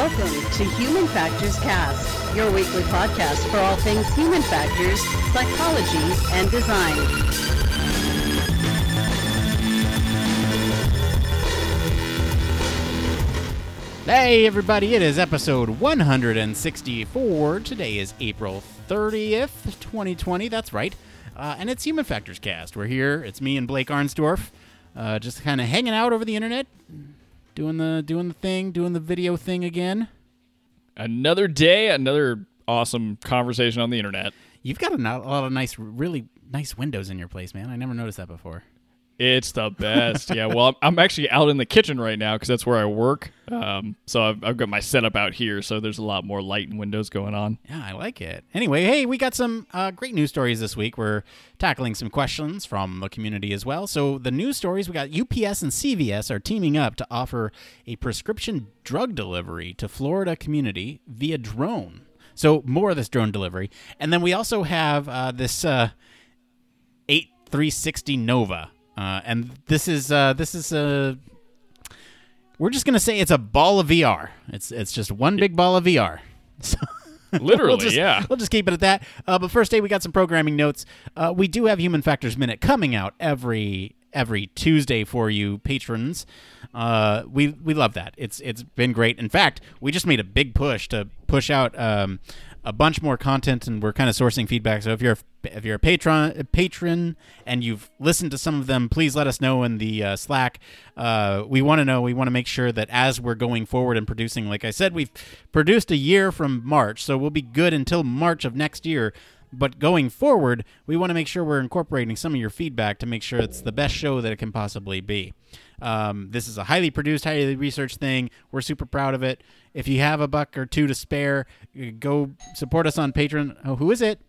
Welcome to Human Factors Cast, your weekly podcast for all things human factors, psychology, and design. Hey, everybody, it is episode 164. Today is April 30th, 2020. That's right. Uh, and it's Human Factors Cast. We're here. It's me and Blake Arnsdorf, uh, just kind of hanging out over the internet, doing the doing the thing, doing the video thing again. Another day, another awesome conversation on the internet. You've got a, a lot of nice, really nice windows in your place, man. I never noticed that before. It's the best. yeah, well, I'm, actually out in the kitchen right now because that's where I work. Um, so I've, I've got my setup out here, so there's a lot more light and windows going on. Yeah, I like it. Anyway, hey, we got some uh, great news stories this week. We're tackling some questions from the community as well. So, the news stories we got UPS and CVS are teaming up to offer a prescription drug delivery to Florida community via drone. So, more of this drone delivery. And then we also have uh, this uh, Eight360 Nova. Uh, and this is uh, this is a we're just gonna say it's a ball of VR. It's it's just one big ball of VR. So Literally, we'll just, yeah. We'll just keep it at that. Uh, but first, day we got some programming notes. Uh, we do have Human Factors Minute coming out every every Tuesday for you patrons. Uh, we we love that. It's it's been great. In fact, we just made a big push to push out um, a bunch more content, and we're kind of sourcing feedback. So if you're if you're a patron a patron and you've listened to some of them, please let us know in the uh, Slack. Uh, we want to know. We want to make sure that as we're going forward and producing, like I said, we've produced a year from March, so we'll be good until March of next year. But going forward, we want to make sure we're incorporating some of your feedback to make sure it's the best show that it can possibly be. Um, this is a highly produced, highly researched thing. We're super proud of it. If you have a buck or two to spare, go support us on Patreon. Oh, who is it?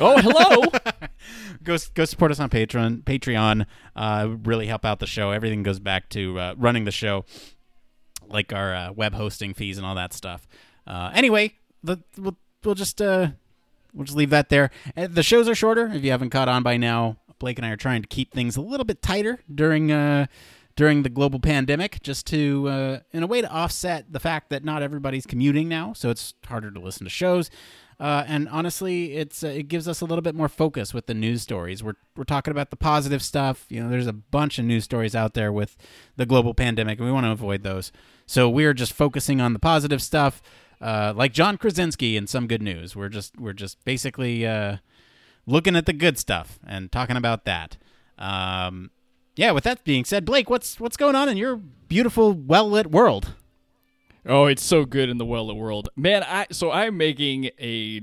Oh, hello. go go support us on Patreon. Patreon uh, really help out the show. Everything goes back to uh, running the show, like our uh, web hosting fees and all that stuff. Uh, anyway, the, we'll we'll just uh, we'll just leave that there. Uh, the shows are shorter. If you haven't caught on by now, Blake and I are trying to keep things a little bit tighter during uh, during the global pandemic, just to uh, in a way to offset the fact that not everybody's commuting now, so it's harder to listen to shows. Uh, and honestly, it's uh, it gives us a little bit more focus with the news stories. We're we're talking about the positive stuff. You know, there's a bunch of news stories out there with the global pandemic, and we want to avoid those. So we're just focusing on the positive stuff, uh, like John Krasinski and some good news. We're just we're just basically uh, looking at the good stuff and talking about that. Um, yeah. With that being said, Blake, what's what's going on in your beautiful, well lit world? oh, it's so good in the well lit world, man. I so I'm making a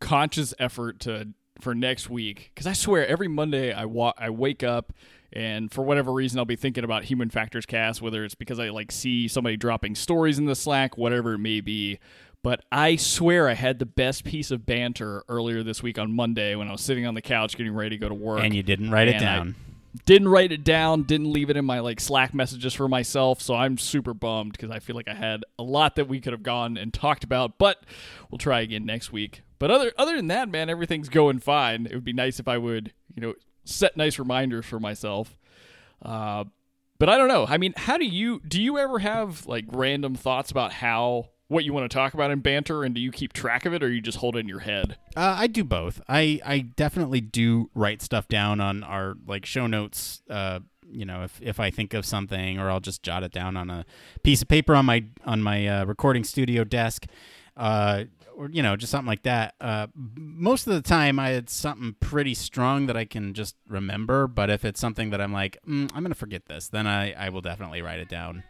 conscious effort to for next week because I swear every Monday I wa- I wake up and for whatever reason I'll be thinking about Human Factors Cast, whether it's because I like see somebody dropping stories in the Slack, whatever it may be. But I swear I had the best piece of banter earlier this week on Monday when I was sitting on the couch getting ready to go to work. And you didn't write it And I down. Didn't write it down, didn't leave it in my like Slack messages for myself, so I'm super bummed because I feel like I had a lot that we could have gone and talked about, but we'll try again next week. But other other than that, man, everything's going fine. It would be nice if I would, you know, set nice reminders for myself. Uh, but I don't know. I mean, how do you do you ever have like random thoughts about how what you want to talk about in banter and do you keep track of it or you just hold it in your head? Uh, I do both. I, I definitely do write stuff down on our like show notes. Uh, you know, if, if I think of something, or I'll just jot it down on a piece of paper on my on my uh, recording studio desk, uh, or you know, just something like that. Uh, most of the time, I had something pretty strong that I can just remember. But if it's something that I'm like, mm, I'm gonna forget this, then I I will definitely write it down.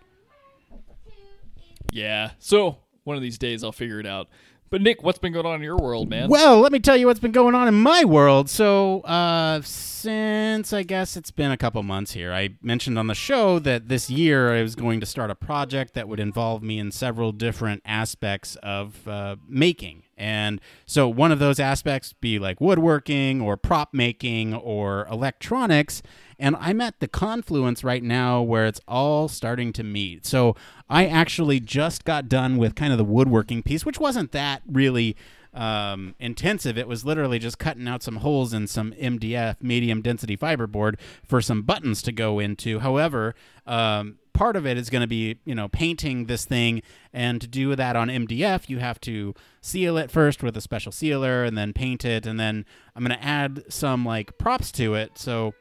Yeah. So one of these days I'll figure it out. But Nick, what's been going on in your world, man? Well, let me tell you what's been going on in my world. So, uh, since I guess it's been a couple months here, I mentioned on the show that this year I was going to start a project that would involve me in several different aspects of uh, making. And so, one of those aspects be like woodworking or prop making or electronics. And I'm at the confluence right now where it's all starting to meet. So I actually just got done with kind of the woodworking piece, which wasn't that really um, intensive. It was literally just cutting out some holes in some MDF, medium density fiberboard, for some buttons to go into. However, um, part of it is going to be you know painting this thing, and to do that on MDF, you have to seal it first with a special sealer, and then paint it, and then I'm going to add some like props to it, so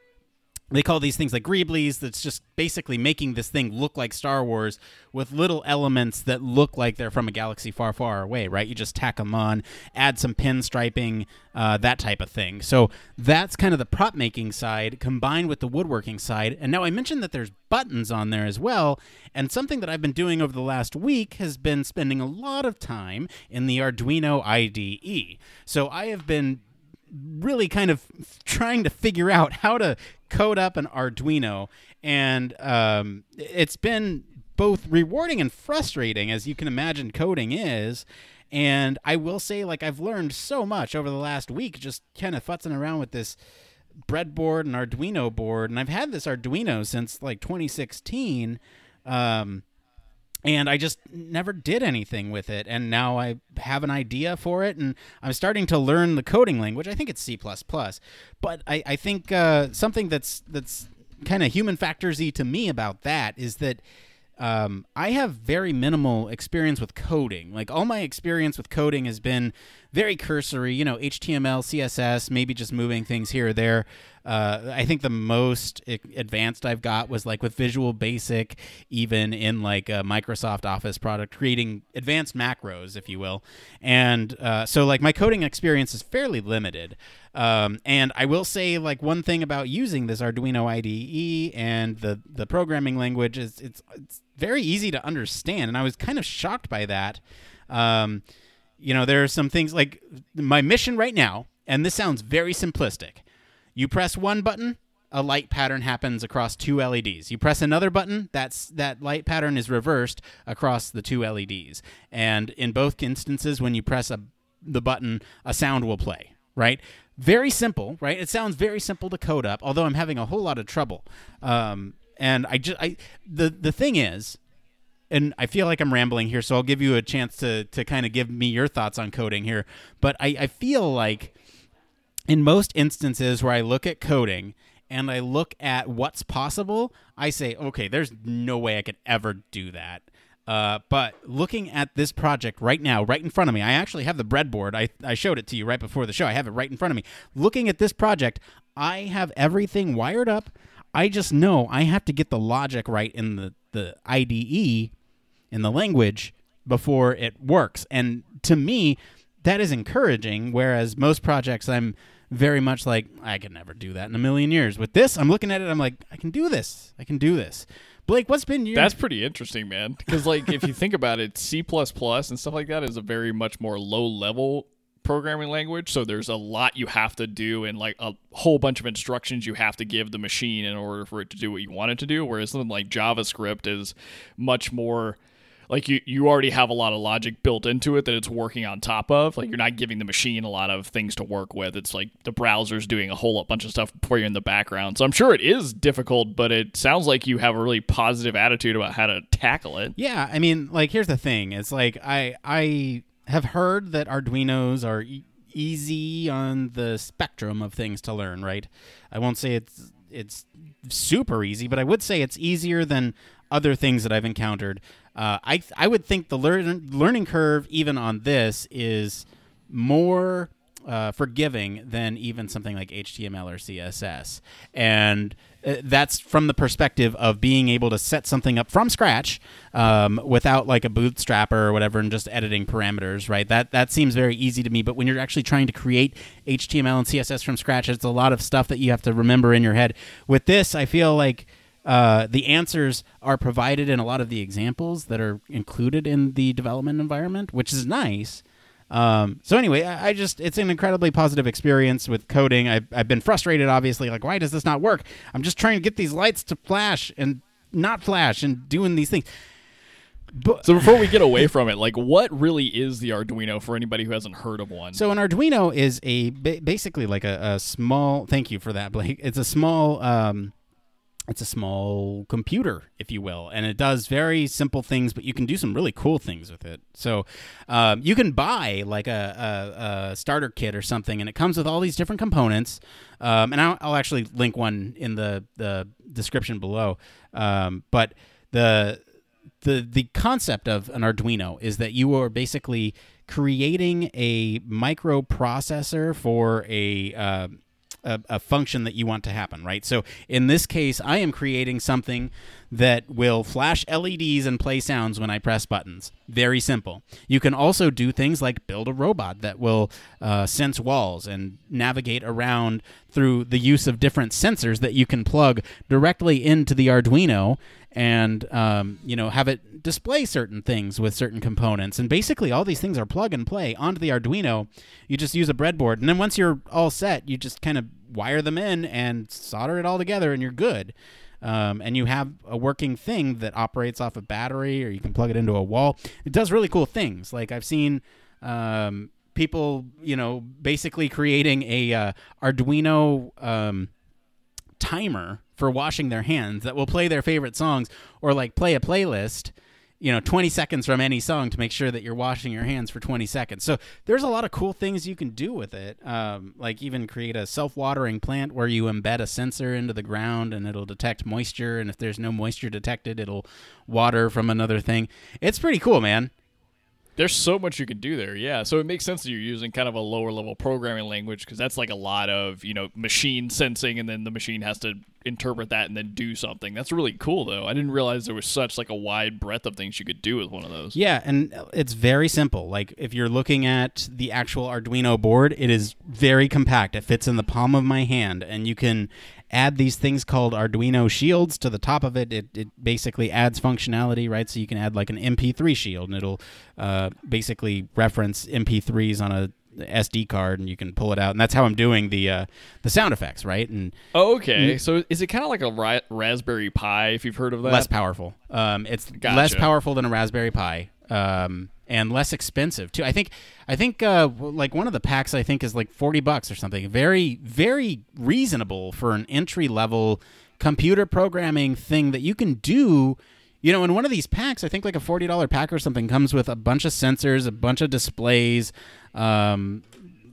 they call these things like greeblies that's just basically making this thing look like star wars with little elements that look like they're from a galaxy far far away right? You just tack them on add some pinstriping, uh, that type of thing. So that's kind of the prop making side combined with the woodworking side. And now i mentioned that there's buttons on there as well. And something that i've been doing over the last week has been spending a lot of time in the arduino ide so i have been really kind of trying to figure out how to code up an Arduino, and um, it's been both rewarding and frustrating, as you can imagine coding is. And I will say, like, I've learned so much over the last week just kind of futzing around with this breadboard and Arduino board. And I've had this Arduino since like 2016. Um, and I just never did anything with it. And now I have an idea for it, and I'm starting to learn the coding language. I think it's C++, but I, I think uh, something that's that's kind of human factorsy to me about that is that um, I have very minimal experience with coding. Like all my experience with coding has been very cursory, you know, HTML, CSS, maybe just moving things here or there. Uh, I think the most advanced I've got was like with Visual Basic, even in like a Microsoft Office product, creating advanced macros, if you will. And uh, so, like, my coding experience is fairly limited. Um, and I will say, like, one thing about using this Arduino IDE and the the programming language is it's it's very easy to understand, and I was kind of shocked by that. Um, you know, there are some things like my mission right now, and this sounds very simplistic. You press one button, a light pattern happens across two LEDs. You press another button, that's that light pattern is reversed across the two LEDs. And in both instances, when you press a, the button, a sound will play. Right? Very simple, right? It sounds very simple to code up, although I'm having a whole lot of trouble. Um, and I just, I the the thing is, and I feel like I'm rambling here, so I'll give you a chance to to kind of give me your thoughts on coding here. But I, I feel like in most instances where I look at coding and I look at what's possible, I say, okay, there's no way I could ever do that. Uh, but looking at this project right now, right in front of me, I actually have the breadboard. I, I showed it to you right before the show. I have it right in front of me. Looking at this project, I have everything wired up. I just know I have to get the logic right in the, the IDE in the language before it works. And to me, that is encouraging. Whereas most projects, I'm very much like, I could never do that in a million years. With this, I'm looking at it, I'm like, I can do this. I can do this. Blake, what's been your. That's pretty interesting, man. Because, like, if you think about it, C and stuff like that is a very much more low level programming language so there's a lot you have to do and like a whole bunch of instructions you have to give the machine in order for it to do what you want it to do whereas something like javascript is much more like you you already have a lot of logic built into it that it's working on top of. Like you're not giving the machine a lot of things to work with. It's like the browser's doing a whole bunch of stuff for you in the background. So I'm sure it is difficult, but it sounds like you have a really positive attitude about how to tackle it. Yeah, I mean, like here's the thing. It's like I I have heard that Arduinos are e- easy on the spectrum of things to learn, right? I won't say it's it's super easy, but I would say it's easier than other things that I've encountered. Uh, I I would think the learn, learning curve even on this is more uh, forgiving than even something like HTML or CSS, and uh, that's from the perspective of being able to set something up from scratch um, without like a bootstrapper or whatever, and just editing parameters. Right? That that seems very easy to me. But when you're actually trying to create HTML and CSS from scratch, it's a lot of stuff that you have to remember in your head. With this, I feel like uh, the answers are provided in a lot of the examples that are included in the development environment, which is nice. Um, so anyway, I, I, just it's an incredibly positive experience with coding. I've, I've been frustrated, obviously, like why does this not work? I'm just trying to get these lights to flash and not flash and doing these things. But, so before we get away from it, like what really is the Arduino for anybody who hasn't heard of one? So an Arduino is a basically like a, a, small. Thank you for that, Blake. It's a small um, it's a small computer, if you will, and it does very simple things, but you can do some really cool things with it. So um, you can buy like a, a, a, starter kit or something, and it comes with all these different components. Um, and I'll, I'll, actually link one in the, the description below. Um, but the the the concept of an Arduino is that you are basically creating a microprocessor for a uh, a, a, function that you want to happen, right? So in this case, I am creating something that will flash LEDs and play sounds when I press buttons. Very simple. You can also do things like build a robot that will uh, sense walls and navigate around through the use of different sensors that you can plug directly into the Arduino and um, you know have it display certain things with certain components and basically all these things are plug and play onto the arduino you just use a breadboard and then once you're all set you just kind of wire them in and solder it all together and you're good. Um, and you have a working thing that operates off a battery or you can plug it into a wall. It does really cool things. Like i've seen um, people you know basically creating a uh, arduino um, timer for washing their hands that will play their favorite songs or like play a playlist you know 20 seconds from any song to make sure that you're washing your hands for 20 seconds. So there's a lot of cool things you can do with it. Um, like even create a self-watering plant where you embed a sensor into the ground and it'll detect moisture. And if there's no moisture detected it'll water from another thing. It's pretty cool man there's so much you can do there. Yeah. So it makes sense that you're using kind of a lower level programming language because that's like a lot of, you know, machine sensing and then the machine has to interpret that and then do something. That's really cool though. I didn't realize there was such like a wide breadth of things you could do with one of those. Yeah, and it's very simple. Like if you're looking at the actual Arduino board, it is very compact. It fits in the palm of my hand and you can add these things called Arduino shields to the top of it. It, it basically adds functionality, right? So you can add like an MP3 shield, and it'll uh, basically reference MP3s on a SD card, and you can pull it out. And that's how I'm doing the uh, the sound effects, right? And oh, okay, so is it kind of like a ra- Raspberry Pi, if you've heard of that? Less powerful. Um, it's gotcha. less powerful than a Raspberry Pi. Um, and less expensive too. I think I think uh, like one of the packs I think is like forty bucks or something. Very very reasonable for an entry level computer programming thing that you can do. You know, in one of these packs, I think like a forty dollar pack or something comes with a bunch of sensors, a bunch of displays, um,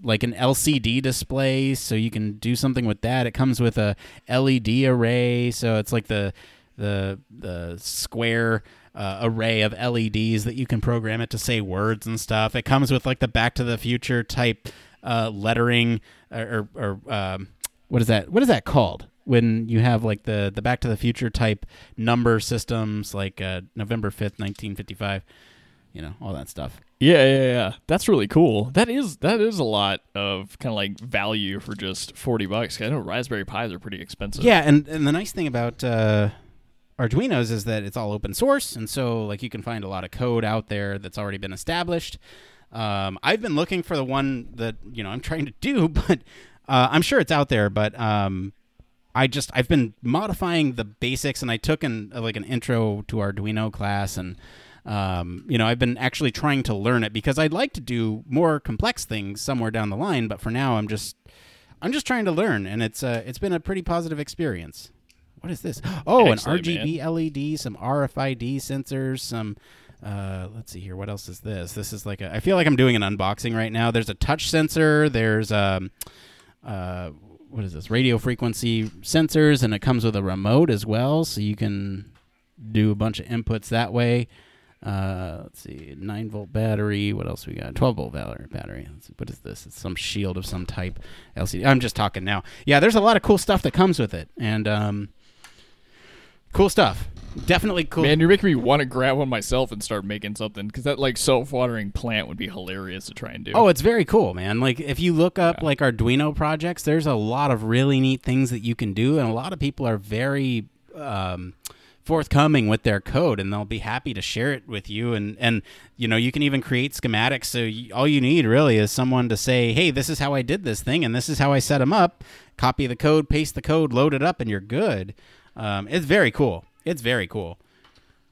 like an LCD display, so you can do something with that. It comes with a LED array, so it's like the the the square uh, array of LEDs that you can program it to say words and stuff. It comes with like the Back to the Future type uh, lettering or, or, or um, what is that? What is that called? When you have like the the Back to the Future type number systems, like uh, November fifth, nineteen fifty five, you know, all that stuff. Yeah, yeah, yeah. That's really cool. That is that is a lot of kind of like value for just forty bucks. I know Raspberry Pis are pretty expensive. Yeah, and and the nice thing about uh, Arduino's is that it's all open source, and so like you can find a lot of code out there that's already been established. Um, I've been looking for the one that you know I'm trying to do, but uh, I'm sure it's out there. But um, I just I've been modifying the basics, and I took an uh, like an intro to Arduino class, and um, you know I've been actually trying to learn it because I'd like to do more complex things somewhere down the line. But for now, I'm just I'm just trying to learn, and it's uh, it's been a pretty positive experience. What is this? Oh, Excellent, an RGB man. LED, some RFID sensors, some. Uh, let's see here. What else is this? This is like a. I feel like I'm doing an unboxing right now. There's a touch sensor. There's um, uh, what is this? Radio frequency sensors, and it comes with a remote as well, so you can do a bunch of inputs that way. Uh, let's see, nine volt battery. What else we got? Twelve volt battery. Battery. what is this? It's some shield of some type. LCD. I'm just talking now. Yeah, there's a lot of cool stuff that comes with it, and um, cool stuff. Definitely cool. Man, you're making me want to grab one myself and start making something because that like self-watering plant would be hilarious to try and do. Oh, it's very cool, man. Like if you look up yeah. like Arduino projects, there's a lot of really neat things that you can do, and a lot of people are very um, forthcoming with their code, and they'll be happy to share it with you. And and you know you can even create schematics. So you, all you need really is someone to say, "Hey, this is how I did this thing, and this is how I set them up." Copy the code, paste the code, load it up, and you're good. Um, it's very cool. It's very cool.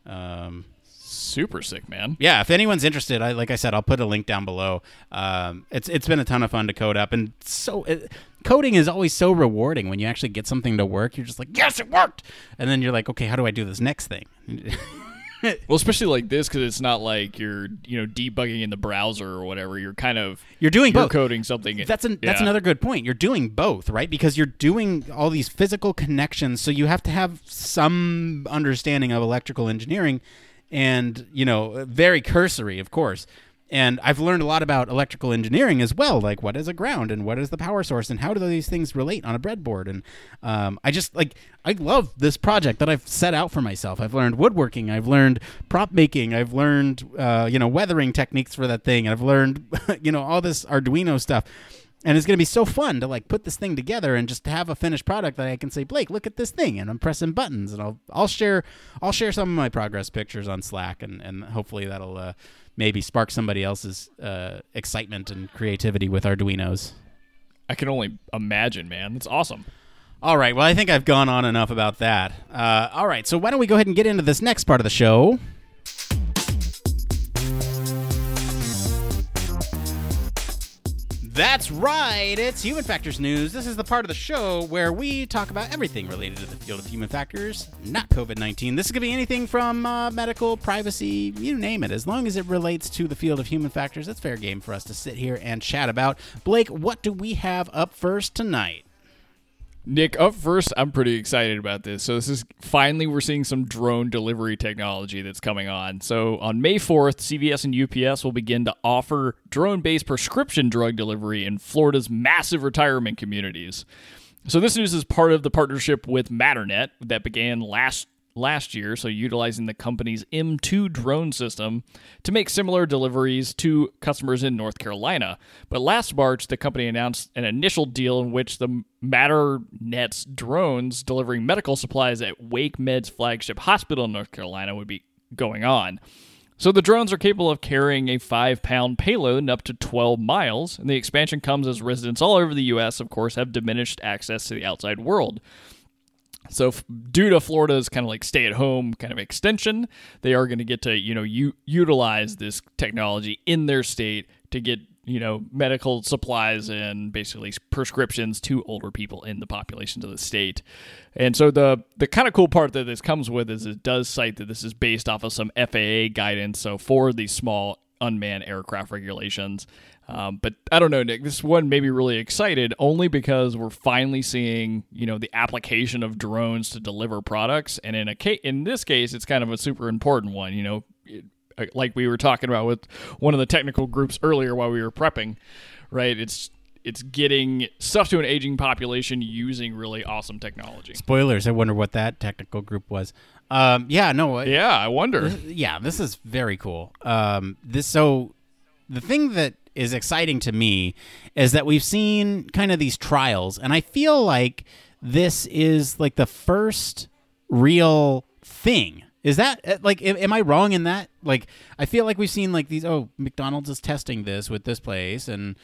Um, Super sick, man. Yeah, if anyone's interested, I like I said, I'll put a link down below. Um, it's it's been a ton of fun to code up, and so it, coding is always so rewarding when you actually get something to work. You're just like, yes, it worked, and then you're like, okay, how do I do this next thing? Well, especially like this because it's not like you're you know debugging in the browser or whatever. You're kind of You're doing you're both. coding something. That's an, that's Yeah. another good point. You're doing both, right? Because you're doing all these physical connections, so you have to have some understanding of electrical engineering, and you know, very cursory, of course. And I've learned a lot about electrical engineering as well, like what is a ground and what is the power source and how do these things relate on a breadboard. And um, I just like I love this project that I've set out for myself. I've learned woodworking, I've learned prop making, I've learned uh, you know weathering techniques for that thing, and I've learned you know all this Arduino stuff and it's going to be so fun to like put this thing together and just have a finished product that I can say, Blake, look at this thing, and I'm pressing buttons, and I'll I'll share I'll share some of my progress pictures on Slack, and and hopefully that'll uh, maybe spark somebody else's uh, excitement and creativity with Arduinos. I can only imagine, man. It's awesome. All right, well I think I've gone on enough about that. Uh, all right, so why don't we go ahead and get into this next part of the show? That's right. It's Human Factors News. This is the part of the show where we talk about everything related to the field of human factors, not COVID 19. This to be anything from uh, medical, privacy, you name it. As long as it relates to the field of human factors, it's fair game for us to sit here and chat about. Blake, what do we have up first tonight? Nick, up first, I'm pretty excited about this. So this is finally we're seeing some drone delivery technology that's coming on. So on May 4th, CVS and UPS will begin to offer drone-based prescription drug delivery in Florida's massive retirement communities. So this news is part of the partnership with Matternet that began last last year, so utilizing the company's M2 drone system to make similar deliveries to customers in North Carolina. But last March, the company announced an initial deal in which the Matternet's drones delivering medical supplies at WakeMed's flagship hospital in North Carolina would be going on. So the drones are capable of carrying a five pound payload and up to 12 miles, and the expansion comes as residents all over the U.S., of course, have diminished access to the outside world. So, f- due to Florida's kind of like stay at home kind of extension, they are going to get to, you know, u- utilize this technology in their state to get, you know, medical supplies and basically prescriptions to older people in the populations of the state. And so the the kind of cool part that this comes with is it does cite that this is based off of some FAA guidance. So for these small unmanned aircraft regulations. Um, but I don't know, Nick. This one made me really excited only because we're finally seeing, you know, the application of drones to deliver products, and in a case, in this case, it's kind of a super important one. You know, it- uh, like we were talking about with one of the technical groups earlier while we were prepping, right? It's it's getting stuff to an aging population using really awesome technology. Spoilers. I wonder what that technical group was. Um, yeah, no. Yeah, I wonder. yeah, this is very cool. Um, this so the thing that is exciting to me is that we've seen kind of these trials, and I feel like this is like the first real thing. Is that uh, like? am- I wrong in that? Like, I feel like we've seen like these. Oh, McDonald's is testing this with this place, and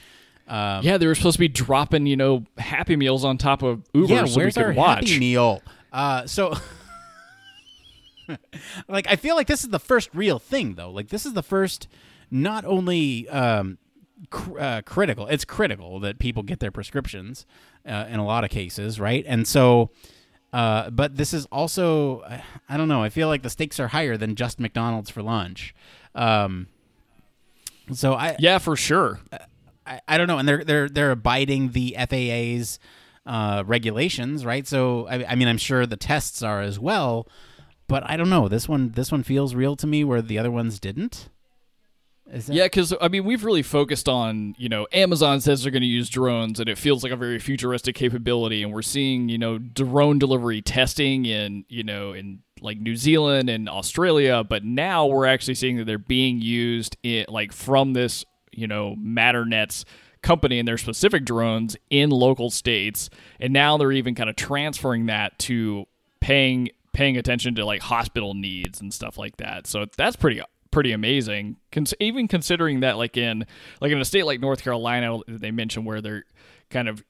um, Yeah, they were supposed to be dropping, you know, Happy Meals on top of Uber yeah, so we where's could our watch. Happy Meal? Uh, so, like, I feel like this is the first real thing, though. Like, this is the first, not only um, cr- uh, critical. It's critical that people get their prescriptions uh, in a lot of cases, right? And so, uh, but this is also, I don't know. I feel like the stakes are higher than just McDonald's for lunch. Um, so I, Yeah, for sure. I, I don't know, and they're they're they're abiding the FAA's uh, regulations, right? So I, I mean, I'm sure the tests are as well, but I don't know. This one this one feels real to me, where the other ones didn't. That, Yeah, because I mean, we've really focused on you know Amazon says they're going to use drones, and it feels like a very futuristic capability, and we're seeing you know drone delivery testing in you know in like New Zealand and Australia, but now we're actually seeing that they're being used in like from this you know Matternet's company and their specific drones in local states, and now they're even kind of transferring that to paying paying attention to like hospital needs and stuff like that. So that's pretty pretty amazing. Cons- even considering that like in like in a state like North Carolina, they mentioned where they're kind of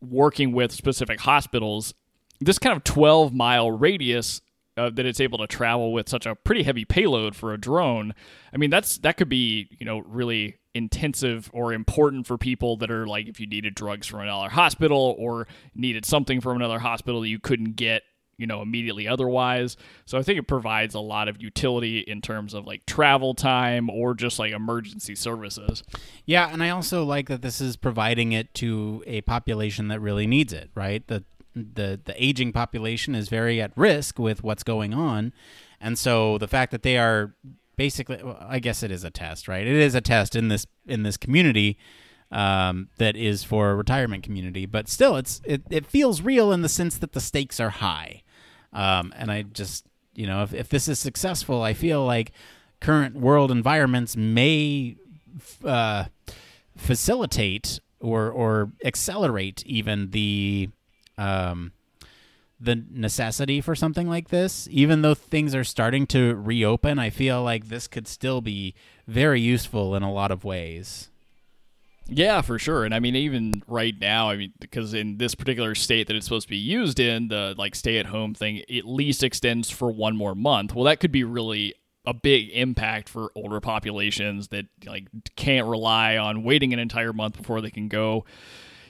working with specific hospitals. This kind of 12 mile radius uh, that it's able to travel with such a pretty heavy payload for a drone. I mean, that's that could be you know really intensive or important for people that are like if you needed drugs from another hospital or needed something from another hospital you couldn't get you know, immediately otherwise. So I think it provides a lot of utility in terms of like travel time or just like emergency services. Yeah, and I also like that this is providing it to a population that really needs it, right? The the the aging population is very at risk with what's going on. And so the fact that they are basically well, I guess it is a test, right? It is a test in this in this community um, that is for a retirement community, but still it's it, it feels real in the sense that the stakes are high. Um, and I just, you know, if, if this is successful, I feel like current world environments may uh, facilitate or or accelerate even the um, the necessity for something like this. Even though things are starting to reopen, I feel like this could still be very useful in a lot of ways. Yeah, for sure. And I mean, even right now, I mean, because in this particular state that it's supposed to be used in, the like stay at home thing at least extends for one more month. Well, that could be really a big impact for older populations that like can't rely on waiting an entire month before they can go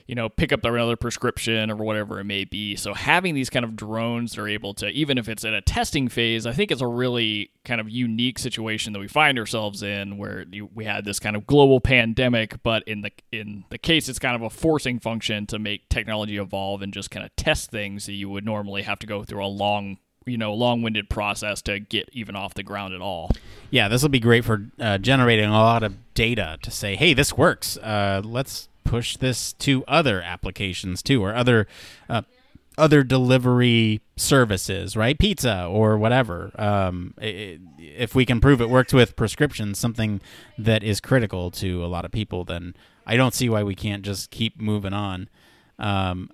you know, pick up another prescription or whatever it may be. So having these kind of drones that are able to, even if it's in a testing phase, I think it's a really kind of unique situation that we find ourselves in, where we had this kind of global pandemic, but in the in the case, it's kind of a forcing function to make technology evolve and just kind of test things that you would normally have to go through a long you know long-winded process to get even off the ground at all yeah this will be great for uh, generating a lot of data to say hey this works uh, let's push this to other applications too, or other uh, other delivery services, right? Pizza or whatever. Um, it, if we can prove it works with prescriptions, something that is critical to a lot of people, then I don't see why we can't just keep moving on. Um,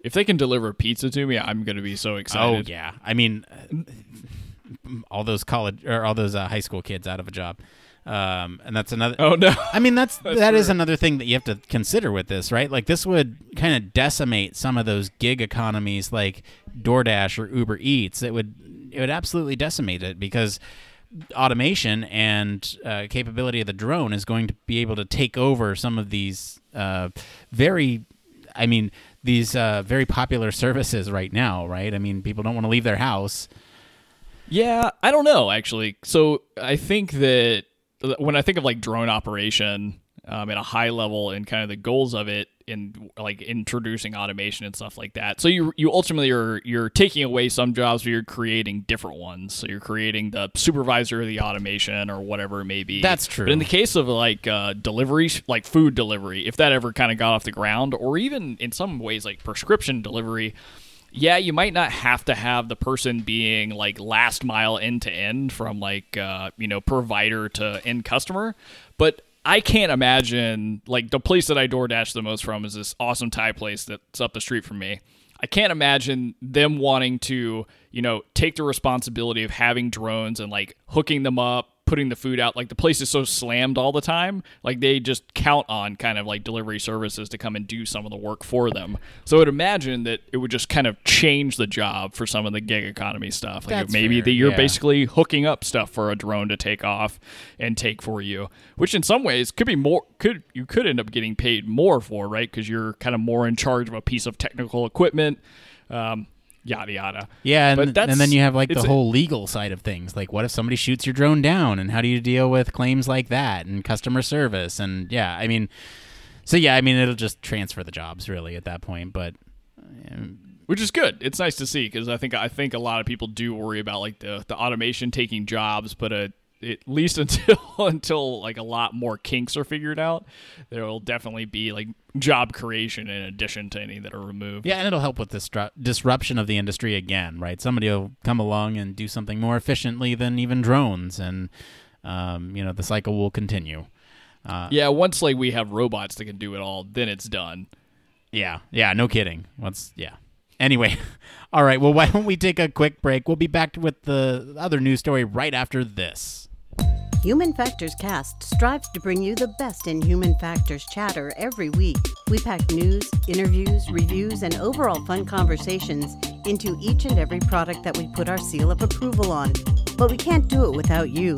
if they can deliver pizza to me, I'm going to be so excited. Oh yeah, I mean, all those college or all those uh, high school kids out of a job. Um, and that's another. Oh no! I mean, that's, that's that is another thing that you have to consider with this, right? Like this would kind of decimate some of those gig economies, like DoorDash or Uber Eats. It would it would absolutely decimate it because automation and uh, capability of the drone is going to be able to take over some of these uh, very, I mean, these uh, very popular services right now, right? I mean, people don't want to leave their house. Yeah, I don't know actually. So I think that when I think of like drone operation um, at a high level and kind of the goals of it in like introducing automation and stuff like that. So you you ultimately are you're taking away some jobs, but you're creating different ones. So you're creating the supervisor of the automation or whatever it may be. That's true. But in the case of like uh, delivery, like food delivery, if that ever kind of got off the ground, or even in some ways like prescription delivery yeah, you might not have to have the person being like last mile end to end from like uh, you know provider to end customer, but I can't imagine like the place that I DoorDash the most from is this awesome Thai place that's up the street from me. I can't imagine them wanting to, you know, take the responsibility of having drones and like hooking them up, putting the food out. Like the place is so slammed all the time. Like they just count on kind of like delivery services to come and do some of the work for them. So I would imagine that it would just kind of change the job for some of the gig economy stuff. Like That's maybe that you're yeah. basically hooking up stuff for a drone to take off and take for you, which in some ways could be more could you could end up getting paid more for, right? Because you're kind of more in charge of a piece of technical equipment. Um, yada yada. Yeah, But and, that's- and then you have like the whole legal side of things. Like, what if somebody shoots your drone down, and how do you deal with claims like that and customer service? And yeah, I mean, so yeah, I mean, it'll just transfer the jobs really at that point. But um, which is good. It's nice to see because I think I think a lot of people do worry about like the the automation taking jobs, but uh, at least until until like a lot more kinks are figured out, there will definitely be like job creation in addition to any that are removed. yeah, and it'll help with this dru- disruption of the industry again, right? Somebody will come along and do something more efficiently than even drones, and um, you know the cycle will continue. Uh, Yeah, once like we have robots that can do it all, then it's done. Yeah, yeah, no kidding. Once, yeah. Anyway, all right. Well, why don't we take a quick break? We'll be back with the other news story right after this. Human Factors Cast strives to bring you the best in human factors chatter every week. We pack news, interviews, reviews, and overall fun conversations into each and every product that we put our seal of approval on. But we can't do it without you.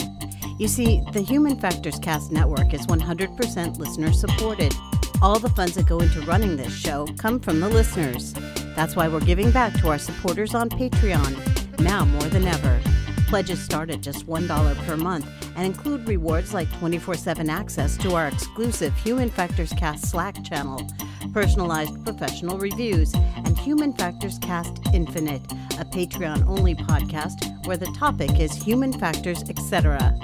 You see, the Human Factors Cast network is 100% listener supported. All the funds that go into running this show come from the listeners. That's why we're giving back to our supporters on Patreon, now more than ever. Pledges start at just $1 per month and include rewards like 24 7 access to our exclusive Human Factors Cast Slack channel, personalized professional reviews, and Human Factors Cast Infinite, a Patreon only podcast where the topic is human factors, etc.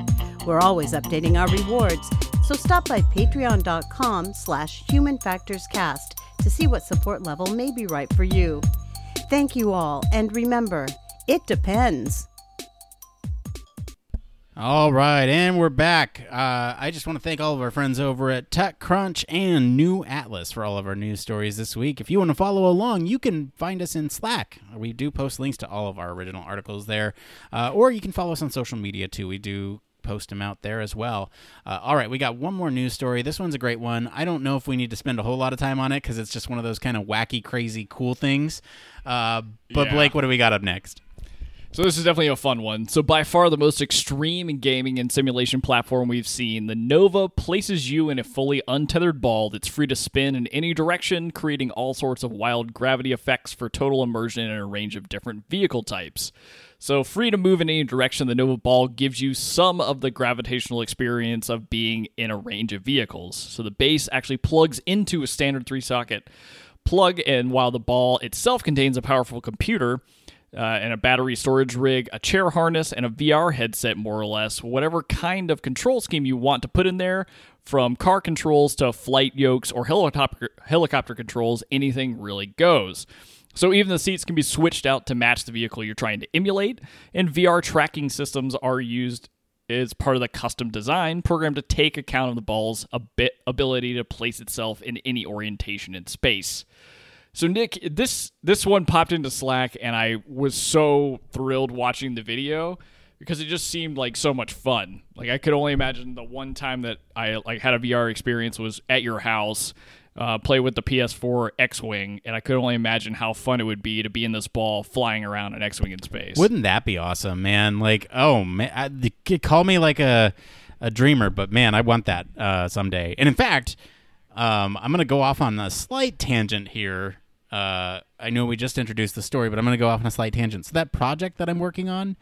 We're always updating our rewards, so stop by patreon.com slash humanfactorscast to see what support level may be right for you. Thank you all, and remember, it depends. All right, and we're back. Uh, I just want to thank all of our friends over at TechCrunch and New Atlas for all of our news stories this week. If you want to follow along, you can find us in Slack. We do post links to all of our original articles there, uh, or you can follow us on social media too. We do post them out there as well. Uh, all right, we got one more news story. This one's a great one. I don't know if we need to spend a whole lot of time on it because it's just one of those kind of wacky, crazy, cool things. Uh, but Yeah. Blake, what do we got up next? So this is definitely a fun one. So by far the most extreme gaming and simulation platform we've seen, the Nova places you in a fully untethered ball that's free to spin in any direction, creating all sorts of wild gravity effects for total immersion in a range of different vehicle types. So free to move in any direction, the Nova ball gives you some of the gravitational experience of being in a range of vehicles. So the base actually plugs into a standard three-socket plug, and while the ball itself contains a powerful computer, uh, and a battery storage rig, a chair harness, and a VR headset, more or less. Whatever kind of control scheme you want to put in there, from car controls to flight yokes or helicopter, helicopter controls, anything really goes. So even the seats can be switched out to match the vehicle you're trying to emulate, and VR tracking systems are used as part of the custom design program to take account of the ball's a bit ability to place itself in any orientation in space. So Nick, this this one popped into Slack, and I was so thrilled watching the video because it just seemed like so much fun. Like I could only imagine the one time that I like had a VR experience was at your house, uh, play with the PS4 X-wing, and I could only imagine how fun it would be to be in this ball flying around an X-wing in space. Wouldn't that be awesome, man? Like, oh man, I, call me like a a dreamer, but man, I want that uh, someday. And in fact, um, I'm gonna go off on a slight tangent here. Uh, I know we just introduced the story, but I'm gonna go off on a slight tangent. So that project that I'm working on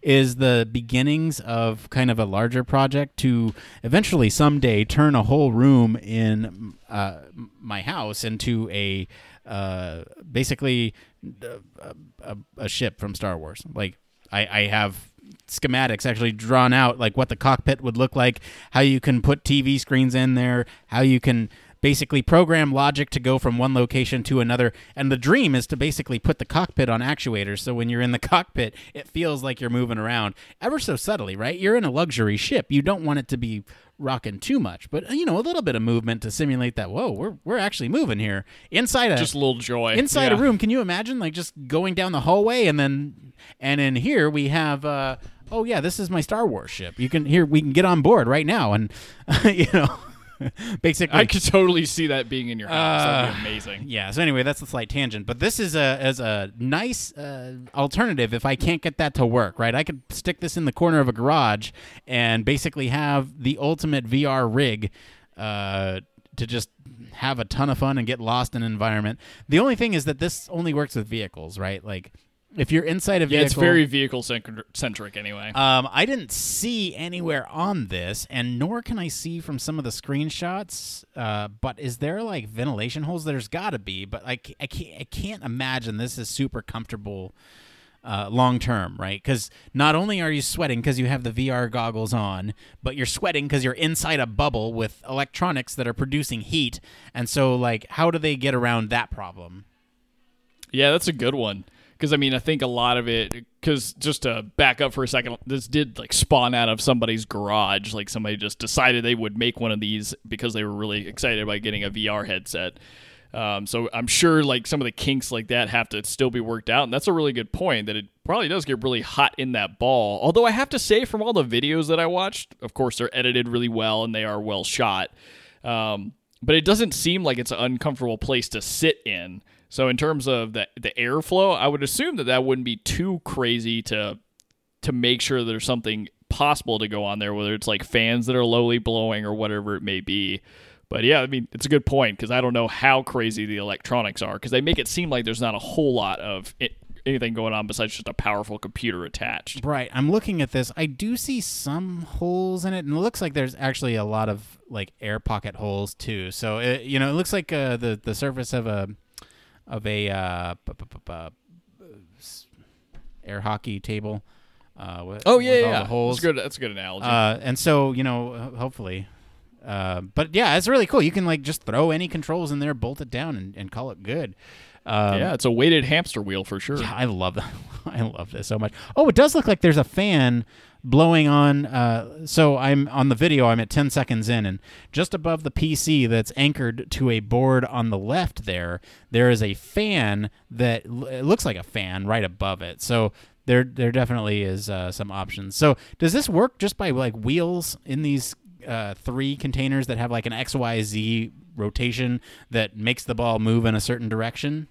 is the beginnings of kind of a larger project to eventually someday turn a whole room in uh, my house into a uh, basically a, a, a ship from Star Wars. Like I, I have schematics actually drawn out, like what the cockpit would look like, how you can put TV screens in there, how you can basically program logic to go from one location to another. And the dream is to basically put the cockpit on actuators. So when you're in the cockpit, it feels like you're moving around ever so subtly, right? You're in a luxury ship. You don't want it to be rocking too much, but you know, a little bit of movement to simulate that. Whoa, we're we're actually moving here inside a just a little joy inside Yeah. a room. Can you imagine like just going down the hallway and then and in here we have uh oh yeah, this is my Star Wars ship. You can here we can get on board right now and you know basically I could totally see that being in your house. That'd Uh, be amazing. yeah. So anyway, that's a slight tangent, but this is a as a nice uh, alternative if I can't get that to work. Right, I could stick this in the corner of a garage and basically have the ultimate VR rig uh, to just have a ton of fun and get lost in an environment. The only thing is that this only works with vehicles, right? Like if you're inside a Yeah, it's very vehicle centric anyway. um, I didn't see anywhere on this, and nor can I see from some of the screenshots. Uh, but is there like ventilation holes? There's got to be, but I, ca- I can't I can't imagine this is super comfortable uh, long term, right? Because not only are you sweating because you have the VR goggles on, but you're sweating because you're inside a bubble with electronics that are producing heat, and so like, how do they get around that problem? Yeah, that's a good one. Because I mean, I think a lot of it. Because just to back up for a second, this did like spawn out of somebody's garage. Like somebody just decided they would make one of these because they were really excited about getting a VR headset. Um, so I'm sure like some of the kinks like that have to still be worked out, and that's a really good point. That it probably does get really hot in that ball. Although I have to say, from all the videos that I watched, of course they're edited really well and they are well shot. Um, but it doesn't seem like it's an uncomfortable place to sit in. So in terms of the the airflow, I would assume that that wouldn't be too crazy to to make sure there's something possible to go on there, whether it's like fans that are lowly blowing or whatever it may be. But yeah, I mean, it's a good point because I don't know how crazy the electronics are because they make it seem like there's not a whole lot of it, anything going on besides just a powerful computer attached. Right. I'm looking at this. I do see some holes in it, and it looks like there's actually a lot of like air pocket holes too. So it, you know, it looks like uh, the the surface of a of a uh, air hockey table. Uh, with, Oh yeah, with yeah, all the holes. That's good. That's a good analogy. Uh, and so you know, hopefully. Uh, but yeah, it's really cool. You can like just throw any controls in there, bolt it down, and, and call it good. Um, yeah, it's a weighted hamster wheel for sure. yeah, I love that. I love this so much. Oh, it does look like there's a fan blowing on. Uh, so I'm on the video. I'm at 10 seconds in, and just above the PC that's anchored to a board on the left there, there is a fan that l- looks like a fan right above it. So there, there definitely is uh, some options. So does this work just by like wheels in these uh, three containers that have like an X, Y, Z rotation that makes the ball move in a certain direction?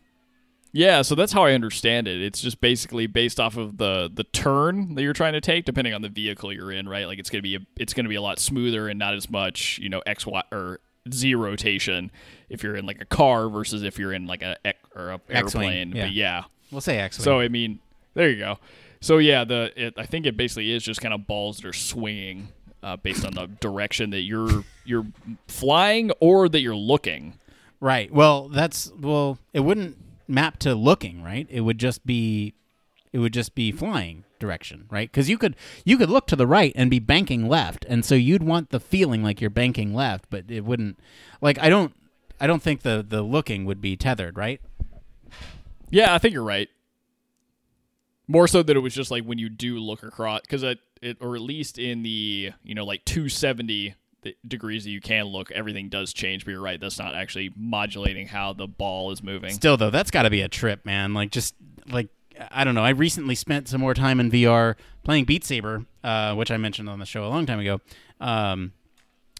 Yeah, so that's how I understand it. It's just basically based off of the the turn that you're trying to take, depending on the vehicle you're in, right? Like it's gonna be a, it's gonna be a lot smoother and not as much, you know, X Y or Z rotation if you're in like a car versus if you're in like a or a airplane. yeah. But yeah, We'll say X. so I mean, there you go. So yeah, the it, I think it basically is just kind of balls that are swinging uh, based on the direction that you're you're flying or that you're looking. Right. Well, that's well, it wouldn't map to looking, right? It would just be it would just be flying direction, right? Cuz you could you could look to the right and be banking left, and so you'd want the feeling like you're banking left, but it wouldn't like I don't I don't think the the looking would be tethered, right? Yeah, I think you're right. More so that it was just like when you do look across, because it, it, or at least in the you know like 270 degrees that you can look, everything does change. But you're right, that's not actually modulating how the ball is moving. Still though, that's got to be a trip, man. Like just like I don't know. I recently spent some more time in VR playing Beat Saber, uh, which I mentioned on the show a long time ago. Um,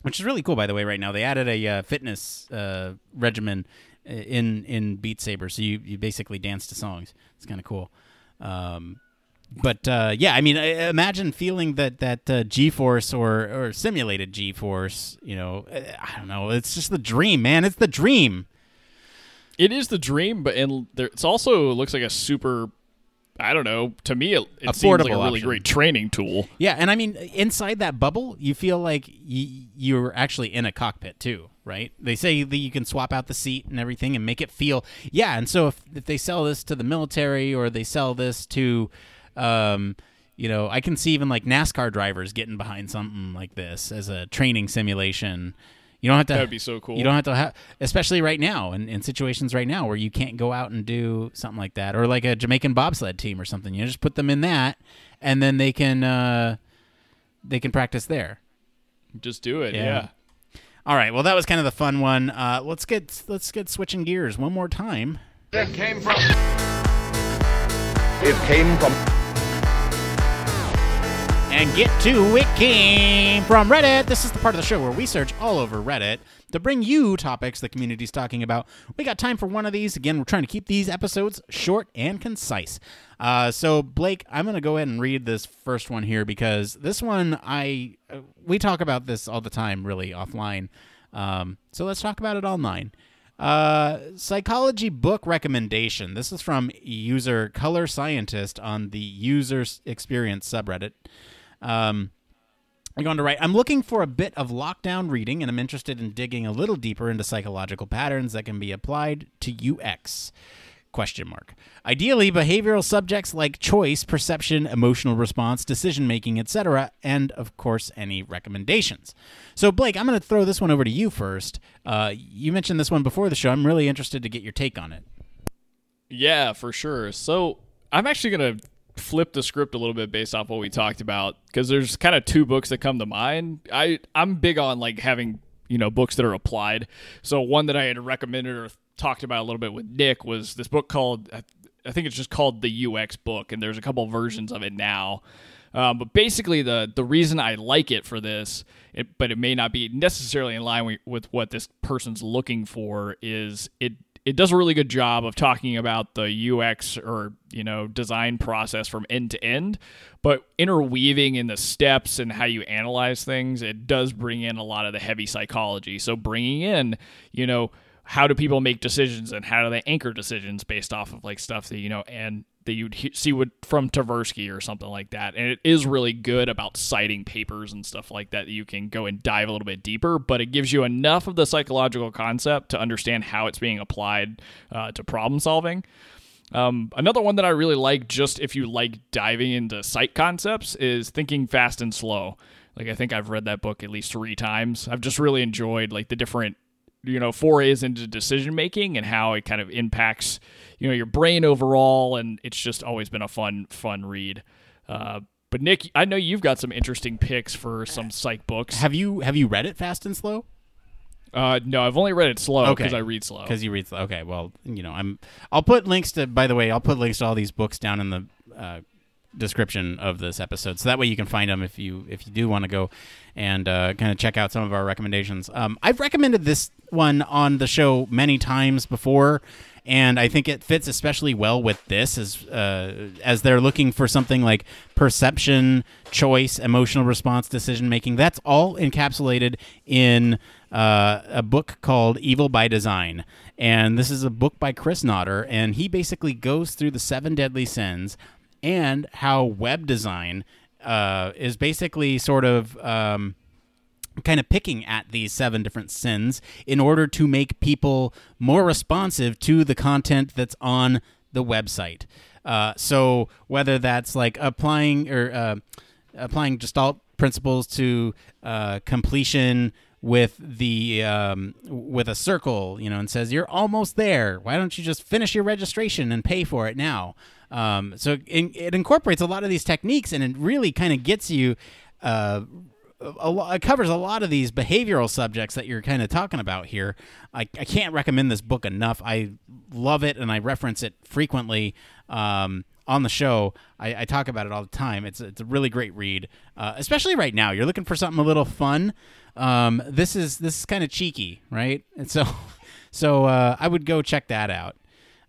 which is really cool, by the way. Right now, they added a uh, fitness uh, regimen uh, in in Beat Saber, so you you basically dance to songs. It's kind of cool. Um, but uh, yeah, I mean, I- imagine feeling that that uh, G-force or or simulated G-force. You know, uh, I don't know. It's just the dream, man. It's the dream. It is the dream, but and there, it's also looks like a super. I don't know. To me, it, it seems like a really option. great training tool. Yeah, and I mean, inside that bubble, you feel like y- you're actually in a cockpit too, right? They say that you can swap out the seat and everything and make it feel, yeah. And so if, if they sell this to the military or they sell this to, um, you know, I can see even like NASCAR drivers getting behind something like this as a training simulation. You don't have to. That would be so cool. You don't have to have, especially right now, in, in situations right now where you can't go out and do something like that, or like a Jamaican bobsled team or something. You know, just put them in that, and then they can uh, they can practice there. Just do it. Yeah. yeah. All right. Well, that was kind of the fun one. Uh, let's get let's get switching gears one more time. It came from. It came from. And get to it came from Reddit. This is the part of the show where we search all over Reddit to bring you topics the community's talking about. We got time for one of these. Again, we're trying to keep these episodes short and concise. Uh, so, Blake, I'm going to go ahead and read this first one here because this one, I we talk about this all the time, really offline. Um, so let's talk about it online. Uh, psychology book recommendation. This is from user Color Scientist on the User Experience subreddit. Um, I'm going to write. I'm looking for a bit of lockdown reading, and I'm interested in digging a little deeper into psychological patterns that can be applied to UX. Question mark. Ideally, behavioral subjects like choice, perception, emotional response, decision making, etc., and of course, any recommendations. So, Blake, I'm going to throw this one over to you first. Uh, you mentioned this one before the show. I'm really interested to get your take on it. Yeah, for sure. So I'm actually gonna flip the script a little bit based off what we talked about because there's kind of two books that come to mind. I I'm big on like having you know books that are applied. So one that I had recommended or talked about a little bit with Nick was this book called I- think it's just called the UX book, and there's a couple versions of it now. Um, but basically, the the reason I like it for this, it, but it may not be necessarily in line with, with what this person's looking for, is it it does a really good job of talking about the UX or you know design process from end to end, but interweaving in the steps and how you analyze things, it does bring in a lot of the heavy psychology. So bringing in, you know, how do people make decisions and how do they anchor decisions based off of like stuff that you know and that you'd he- see from Tversky or something like that. And it is really good about citing papers and stuff like that that you can go and dive a little bit deeper, but it gives you enough of the psychological concept to understand how it's being applied uh, to problem solving. Um, another one that I really like, just if you like diving into site concepts, is Thinking Fast and Slow. Like I think I've read that book at least three times. I've just really enjoyed like the different you know forays into decision making and how it kind of impacts you know your brain overall and it's just always been a fun fun read uh, but nick i know you've got some interesting picks for some psych books Have you have you read it fast and slow? uh, no i've only read it slow Okay. because i read slow Because you read slow. Okay, well, you know, I'm. I'll put links to. By the way, I'll put links to all these books down in the uh, description of this episode, so that way you can find them if you if you do want to go and uh, kind of check out some of our recommendations. Um, I've recommended this one on the show many times before. And I think it fits especially well with this, as uh, as they're looking for something like perception, choice, emotional response, decision making. That's all encapsulated in uh, a book called Evil by Design. And this is a book by Chris Nodder, and he basically goes through the seven deadly sins and how web design uh, is basically sort of. Um, kind of picking at these seven different sins in order to make people more responsive to the content that's on the website. Uh, so whether that's like applying or uh, applying Gestalt principles to uh, completion with the um, with a circle, you know, and says you're almost there. Why don't you just finish your registration and pay for it now? Um, so it, it incorporates a lot of these techniques, and it really kind of gets you. Uh, a it covers a lot of these behavioral subjects that you're kind of talking about here. I, I can't recommend this book enough. I love it and I reference it frequently um, on the show. I, I talk about it all the time. It's it's a really great read, uh, especially right now. You're looking for something a little fun. Um, this is this is kind of cheeky, right? And so so uh, I would go check that out.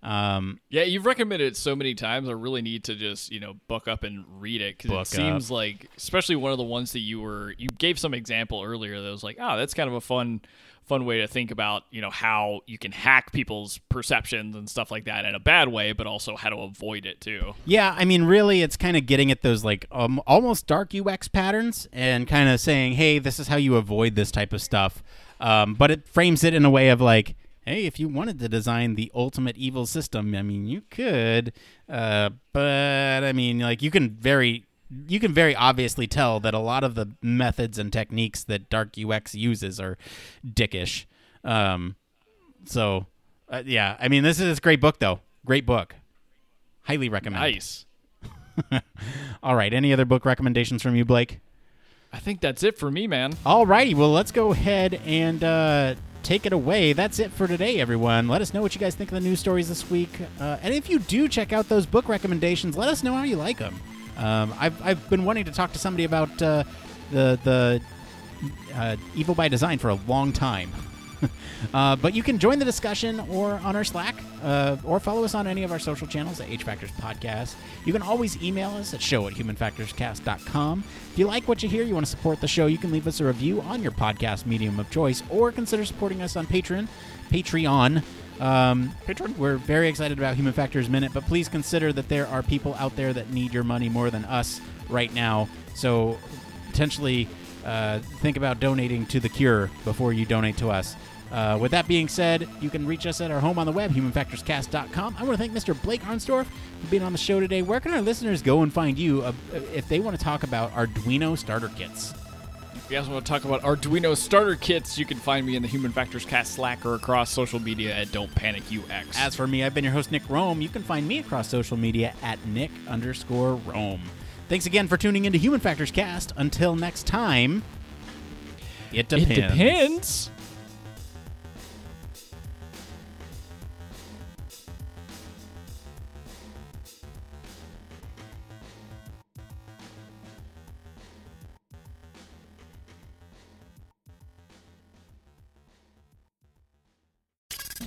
Um, yeah you've recommended it so many times i really need to just you know book up and read it because it seems like especially one of the ones that you were you gave some example earlier that was like oh that's kind of a fun fun way to think about you know how you can hack people's perceptions and stuff like that in a bad way but also how to avoid it too Yeah, I mean, really, it's kind of getting at those like um, almost dark UX patterns and kind of saying, "Hey, this is how you avoid this type of stuff." Um, but it frames it in a way of like, "Hey, if you wanted to design the ultimate evil system, I mean, you could." Uh, but I mean, like, you can very you can very obviously tell that a lot of the methods and techniques that dark UX uses are dickish. Um, so, uh, yeah, I mean, this is a great book, though. Great book. Highly recommend. nice All right. Any other book recommendations from you, Blake? i think that's it for me man All righty. Well, let's go ahead and uh, take it away. That's it for today, everyone. Let us know what you guys think of the news stories this week. Uh, and if you do check out those book recommendations, let us know how you like them. Um, I've, I've been wanting to talk to somebody about uh, the the uh, Evil by Design for a long time. uh, but you can join the discussion or on our Slack uh, or follow us on any of our social channels at H Factors Podcast. You can always email us at show at humanfactorscast.com. If you like what you hear, you want to support the show, you can leave us a review on your podcast medium of choice or consider supporting us on Patreon. Patreon. Um, Patreon. We're very excited about Human Factors Minute, but please consider that there are people out there that need your money more than us right now. So potentially uh, think about donating to the cure before you donate to us. Uh, with that being said, you can reach us at our home on the web, humanfactorscast.com. I want to thank Mr. Blake Arnsdorff for being on the show today. Where can our listeners go and find you uh, if they want to talk about Arduino starter kits? If you guys want to talk about Arduino starter kits, you can find me in the Human Factors Cast Slack or across social media at Don't Panic UX. As for me, I've been your host, Nick Roome. You can find me across social media at Nick underscore Roome. Thanks again for tuning into Human Factors Cast. Until next time, it depends. it depends.